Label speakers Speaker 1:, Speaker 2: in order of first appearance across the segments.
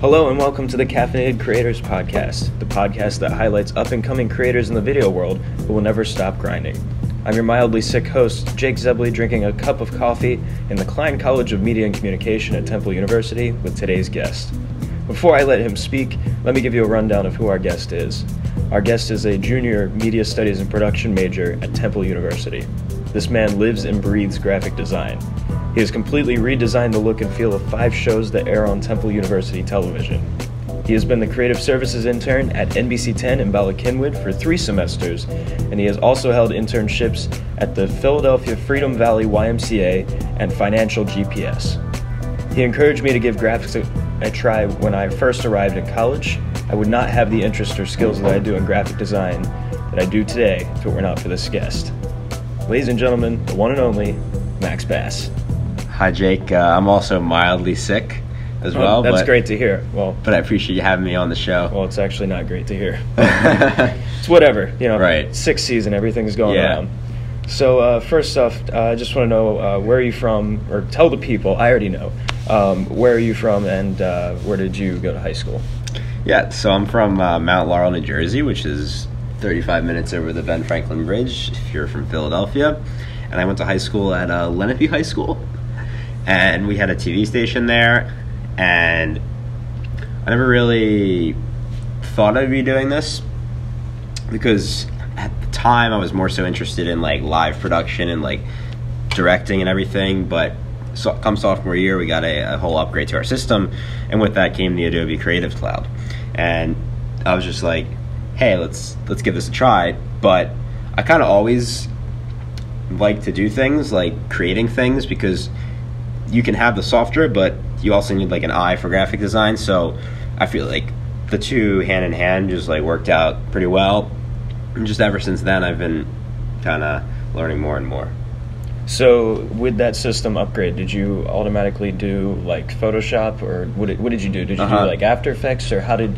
Speaker 1: Hello and welcome to the Caffeinated Creators Podcast, the podcast that highlights up and coming creators in the video world who will never stop grinding. I'm your mildly sick host, Jake Zebley, drinking a cup of coffee in the Klein College of Media and Communication at Temple University with today's guest. Before I let him speak, let me give you a rundown of who our guest is. Our guest is a junior media studies and production major at Temple University. This man lives and breathes graphic design. He has completely redesigned the look and feel of five shows that air on Temple University television. He has been the creative services intern at NBC 10 in Bala Cynwyd for three semesters, and he has also held internships at the Philadelphia Freedom Valley YMCA and Financial GPS. He encouraged me to give graphics a, a try when I first arrived at college. I would not have the interest or skills that I do in graphic design that I do today if it were not for this guest. Ladies and gentlemen, the one and only Max Bass.
Speaker 2: Hi, Jake. Uh, I'm also mildly sick as well.
Speaker 1: Oh, that's
Speaker 2: but,
Speaker 1: great to hear. Well,
Speaker 2: But I appreciate you having me on the show.
Speaker 1: well, it's actually not great to hear. it's whatever, you know.
Speaker 2: Right.
Speaker 1: Sixth season, everything's going
Speaker 2: Yeah.
Speaker 1: around. So uh, first off, uh, I just want to know uh, where are you from, or tell the people. I already know. Um, where are you from, and uh, where did you go to high school?
Speaker 2: yeah, so I'm from uh, Mount Laurel, New Jersey, which is 35 minutes over the Ben Franklin Bridge if you're from Philadelphia. And I went to high school at uh, Lenape High School. And we had a TV station there. And I never really thought I'd be doing this because at the time I was more so interested in like live production and like directing and everything. But so, come sophomore year, we got a, a whole upgrade to our system, and with that came the Adobe Creative Cloud. And I was just like, hey, let's let's give this a try. But I kind of always like to do things like creating things because you can have the software, but you also need like an eye for graphic design. So I feel like the two hand in hand just like worked out pretty well. And just ever since then, I've been kind of learning more and more.
Speaker 1: So with that system upgrade, did you automatically do like Photoshop, or what did, what did you do? Did you
Speaker 2: Uh-huh.
Speaker 1: do like After Effects, or how did?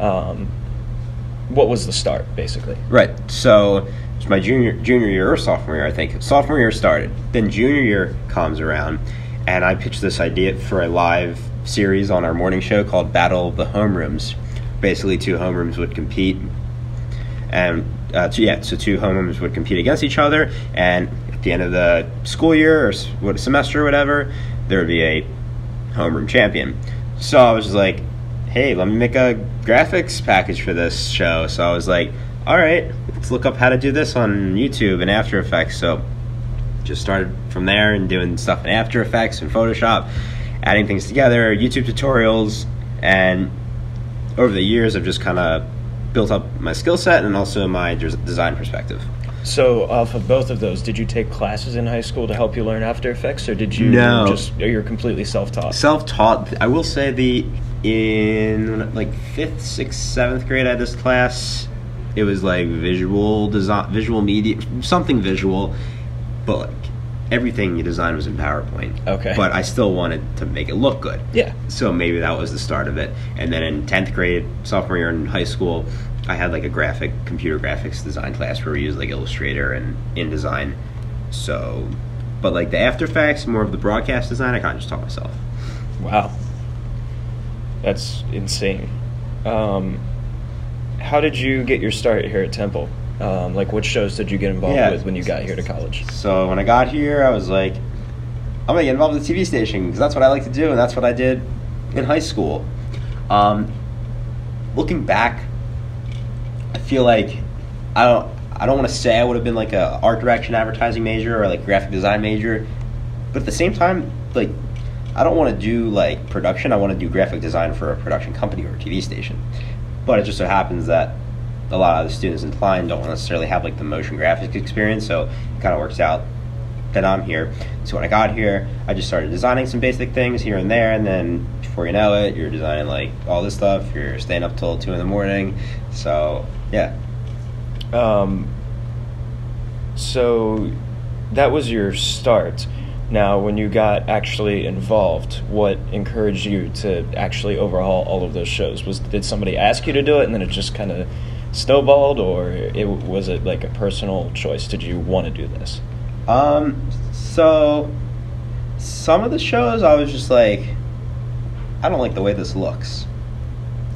Speaker 1: Um, what was the start, basically?
Speaker 2: Right. So it's my junior junior year or sophomore year, I think. Sophomore year started. Then junior year comes around, and I pitched this idea for a live series on our morning show called Battle of the Homerooms. Basically, two homerooms would compete, and uh, yeah, so two homerooms would compete against each other, and at the end of the school year or what semester or whatever, there would be a homeroom champion. So I was just like, hey, let me make a graphics package for this show. So I was like, all right, let's look up how to do this on YouTube and After Effects. So just started from there and doing stuff in After Effects and Photoshop, adding things together, YouTube tutorials, and over the years, I've just kind of built up my skill set and also my design perspective.
Speaker 1: So off of both of those, did you take classes in high school to help you learn After Effects, or did you
Speaker 2: No.
Speaker 1: just? Or you're completely self-taught.
Speaker 2: self-taught i will say the in like fifth sixth seventh grade i had this class it was like visual design visual media something visual but like everything you designed was in powerpoint
Speaker 1: Okay.
Speaker 2: but i still wanted to make it look good
Speaker 1: yeah.
Speaker 2: so maybe that was the start of it and then in 10th grade sophomore year in high school i had like a graphic computer graphics design class where we used like illustrator and indesign so but like the after effects more of the broadcast design i kind of just taught myself
Speaker 1: Wow. That's insane. Um, how did you get your start here at Temple? Um, like, what shows did you get involved
Speaker 2: Yeah.
Speaker 1: with when you got here to college?
Speaker 2: So when I got here, I was like, I'm gonna get involved with the TV station because that's what I like to do, and that's what I did in high school. Um, looking back, I feel like I don't. I don't want to say I would have been like a art direction advertising major or like graphic design major, but at the same time, like I don't want to do like production. I want to do graphic design for a production company or a TV station. But it just so happens that a lot of the students in Klein don't necessarily have like the motion graphics experience, so it kind of works out that I'm here. So when I got here, I just started designing some basic things here and there, and then before you know it, you're designing like all this stuff. You're staying up till two in the morning. So yeah,
Speaker 1: Um, so that was your start. Now, when you got actually involved, what encouraged you to actually overhaul all of those shows? Was did somebody ask you to do it, and then it just kind of snowballed, or it, was it like a personal choice? Did you want to do this?
Speaker 2: Um, so some of the shows I was just like, I don't like the way this looks.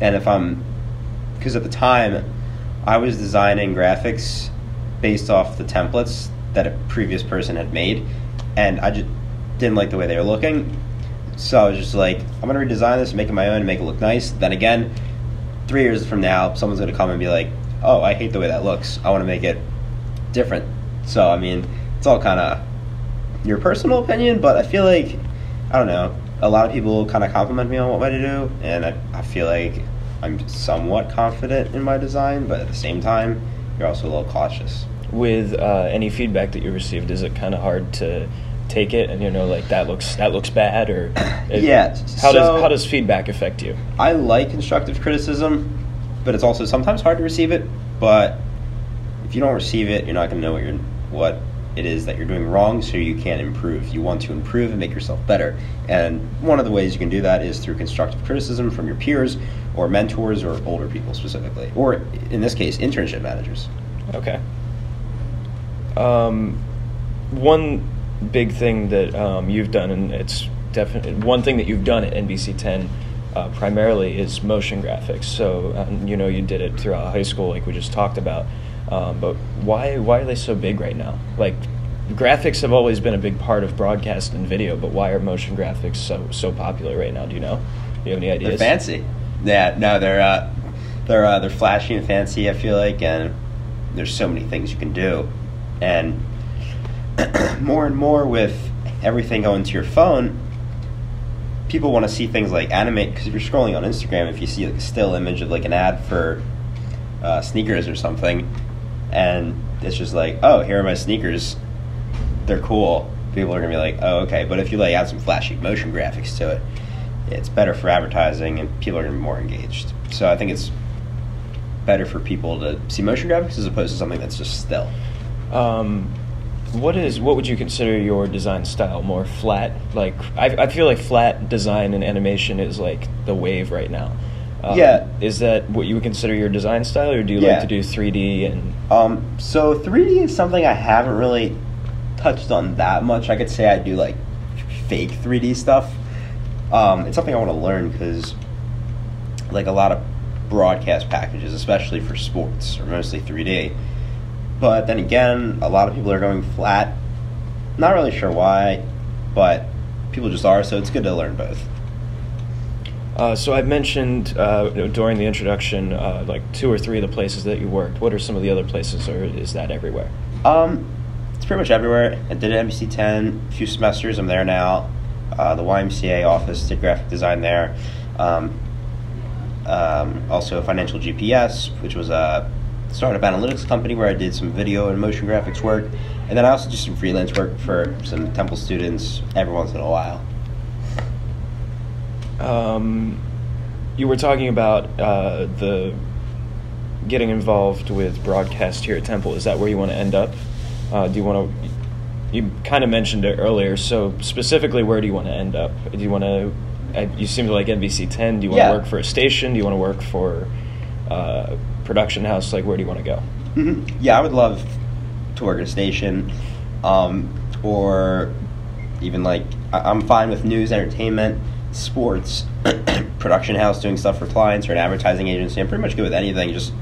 Speaker 2: And if I'm, because at the time, I was designing graphics based off the templates that a previous person had made, and I just didn't like the way they were looking. So I was just like, I'm gonna redesign this, make it my own, and make it look nice. Then again, three years from now, someone's gonna come and be like, "Oh, I hate the way that looks. I want to make it different." So I mean, it's all kind of your personal opinion, but I feel like I don't know. A lot of people kind of compliment me on what I do, and I, I feel like I'm somewhat confident in my design, but at the same time, you're also a little cautious.
Speaker 1: With uh, any feedback that you received, is it kind of hard to take it and you know like that looks that looks bad or it,
Speaker 2: Yeah,
Speaker 1: how
Speaker 2: so-
Speaker 1: does how does feedback affect you?
Speaker 2: I like constructive criticism, but it's also sometimes hard to receive it. But if you don't receive it, you're not going to know what you're what it is that you're doing wrong, so you can improve. You want to improve and make yourself better. And one of the ways you can do that is through constructive criticism from your peers or mentors or older people specifically, or in this case, internship managers.
Speaker 1: Okay. Um, one big thing that um, you've done, and it's definitely one thing that you've done at NBC 10 uh, primarily is motion graphics. So um, you know you did it throughout high school, like we just talked about. Um, but why why are they so big right now? Like graphics have always been a big part of broadcast and video, but why are motion graphics so so popular right now? Do you know? Do you have any ideas?
Speaker 2: They're fancy. Yeah, no, they're uh, they're uh, they're flashy and fancy. I feel like, and there's so many things you can do, and more and more with everything going to your phone, people want to see things like animate. Because if you're scrolling on Instagram, if you see like a still image of like an ad for uh, sneakers or something, and it's just like, oh, here are my sneakers. They're cool. People are gonna be like, oh, okay. But if you like add some flashy motion graphics to it, it's better for advertising and people are to be more engaged. So I think it's better for people to see motion graphics as opposed to something that's just still.
Speaker 1: Um, what is what would you consider your design style? More flat? Like I, I feel like flat design and animation is like the wave right now. Um,
Speaker 2: Yeah.
Speaker 1: Is that what you would consider your design style, or do you
Speaker 2: Yeah.
Speaker 1: like to do 3D and?
Speaker 2: Um, so 3D is something I haven't really touched on that much. I could say I do like fake 3D stuff. Um, it's something I want to learn because like a lot of broadcast packages, especially for sports, are mostly 3D. But then again, a lot of people are going flat. Not really sure why, but people just are. So it's good to learn both.
Speaker 1: Uh, so I mentioned uh, you know, during the introduction, uh, like two or three of the places that you worked. What are some of the other places, or is that everywhere?
Speaker 2: Um, it's pretty much everywhere. I did at NBC 10, a few semesters. I'm there now. Uh, the YMCA office did graphic design there. Um, um, also, Financial GPS, which was a startup analytics company where I did some video and motion graphics work. And then I also did some freelance work for some Temple students every once in a while.
Speaker 1: Um, you were talking about uh, the getting involved with broadcast here at Temple. Is that where you want to end up? Uh, do you want to? You kind of mentioned it earlier. So specifically, where do you want to end up? Do you want to? uh, You seem to like NBC 10. Do you want
Speaker 2: Yeah.
Speaker 1: to work for a station? Do you want to work for uh, production house? Like, where do you want to go?
Speaker 2: Mhm. Yeah, I would love to work at a station, um, or even like I- I'm fine with news, entertainment, sports, production house, doing stuff for clients or an advertising agency. I'm pretty much good with anything, just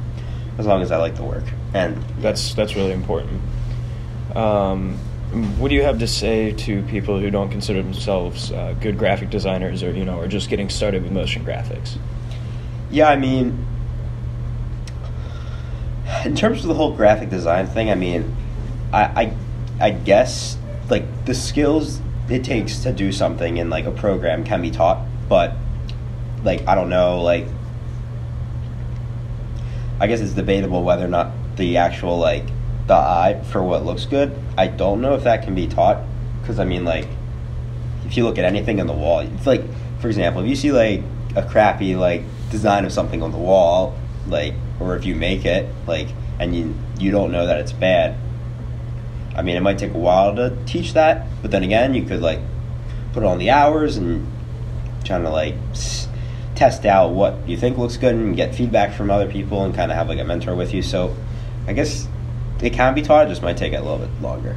Speaker 2: as long as I like the work. And
Speaker 1: That's that's really important. Um, what do you have to say to people who don't consider themselves uh, good graphic designers, or you know, are just getting started with motion graphics?
Speaker 2: yeah, I mean, in terms of the whole graphic design thing, I mean, I, I, I guess like the skills it takes to do something in like a program can be taught, but like I don't know, like I guess it's debatable whether or not the actual like the eye for what looks good. I don't know if that can be taught because I mean like if you look at anything on the wall, it's like for example, if you see like a crappy like design of something on the wall, like or if you make it like and you you don't know that it's bad. I mean, it might take a while to teach that, but then again, you could like put on the hours and trying to like test out what you think looks good and get feedback from other people and kind of have like a mentor with you. So, I guess it can be taught. It just might take a little bit longer.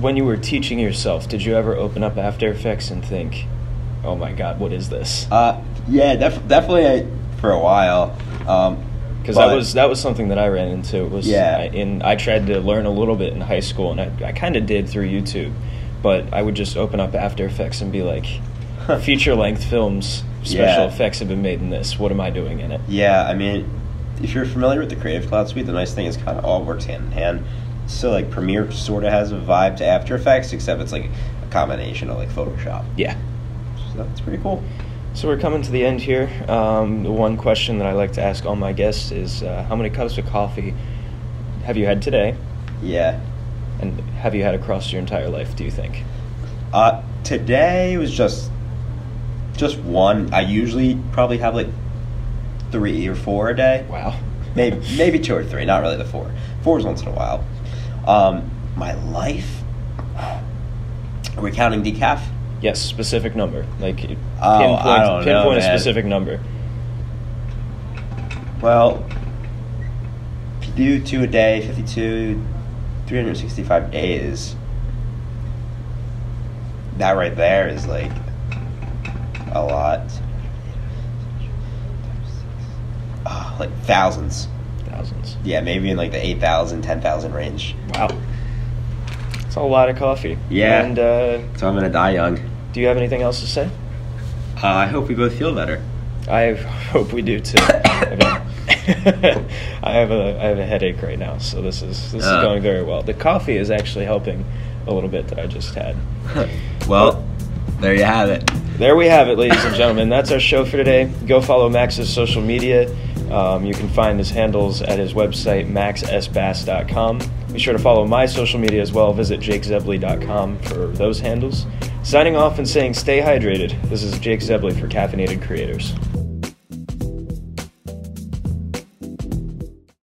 Speaker 1: When you were teaching yourself, did you ever open up After Effects and think, oh my god, what is this?
Speaker 2: Uh, yeah, def- definitely I, for a while. Um,
Speaker 1: Because that was that was something that I ran into. It was
Speaker 2: Yeah.
Speaker 1: I, in I tried to learn a little bit in high school, and I, I kind of did through YouTube, but I would just open up After Effects and be like, feature length films, special
Speaker 2: Yeah.
Speaker 1: effects have been made in this. What am I doing in it?
Speaker 2: Yeah, I mean, if you're familiar with the Creative Cloud Suite, the nice thing is kind of all works hand in hand. So like Premiere sort of has a vibe to After Effects, except it's like a combination of like Photoshop.
Speaker 1: Yeah.
Speaker 2: So that's pretty cool.
Speaker 1: So we're coming to the end here. Um, the one question that I like to ask all my guests is, uh, how many cups of coffee have you had today,
Speaker 2: Yeah.
Speaker 1: and have you had across your entire life? Do you think?
Speaker 2: Uh, today was just just one. I usually probably have like three or four a day.
Speaker 1: Wow.
Speaker 2: Maybe maybe two or three. Not really the four. Four is once in a while. Um, my life. Are we counting decaf?
Speaker 1: Yes, specific number. Like pinpoint,
Speaker 2: Oh, I don't know,
Speaker 1: a specific number.
Speaker 2: Well, if you do two a day, 52, 365 days, that right there is like a lot. Ah, like thousands.
Speaker 1: Thousands.
Speaker 2: Yeah, maybe in like the 8,000, 10,000 range.
Speaker 1: Wow. It's a lot of coffee.
Speaker 2: Yeah.
Speaker 1: And uh,
Speaker 2: So I'm gonna die young.
Speaker 1: Do you have anything else to say?
Speaker 2: Uh, I hope we both feel better.
Speaker 1: I hope we do too. I have a I have a headache right now, so this is this
Speaker 2: Uh.
Speaker 1: is going very well. The coffee is actually helping a little bit that I just had.
Speaker 2: well, there you have it.
Speaker 1: There we have it, ladies and gentlemen. That's our show for today. Go follow Max's social media. Um, you can find his handles at his website, maxsbass.com. Be sure to follow my social media as well. Visit jakezebley.com for those handles. Signing off and saying stay hydrated. This is Jake Zebley for Caffeinated Creators.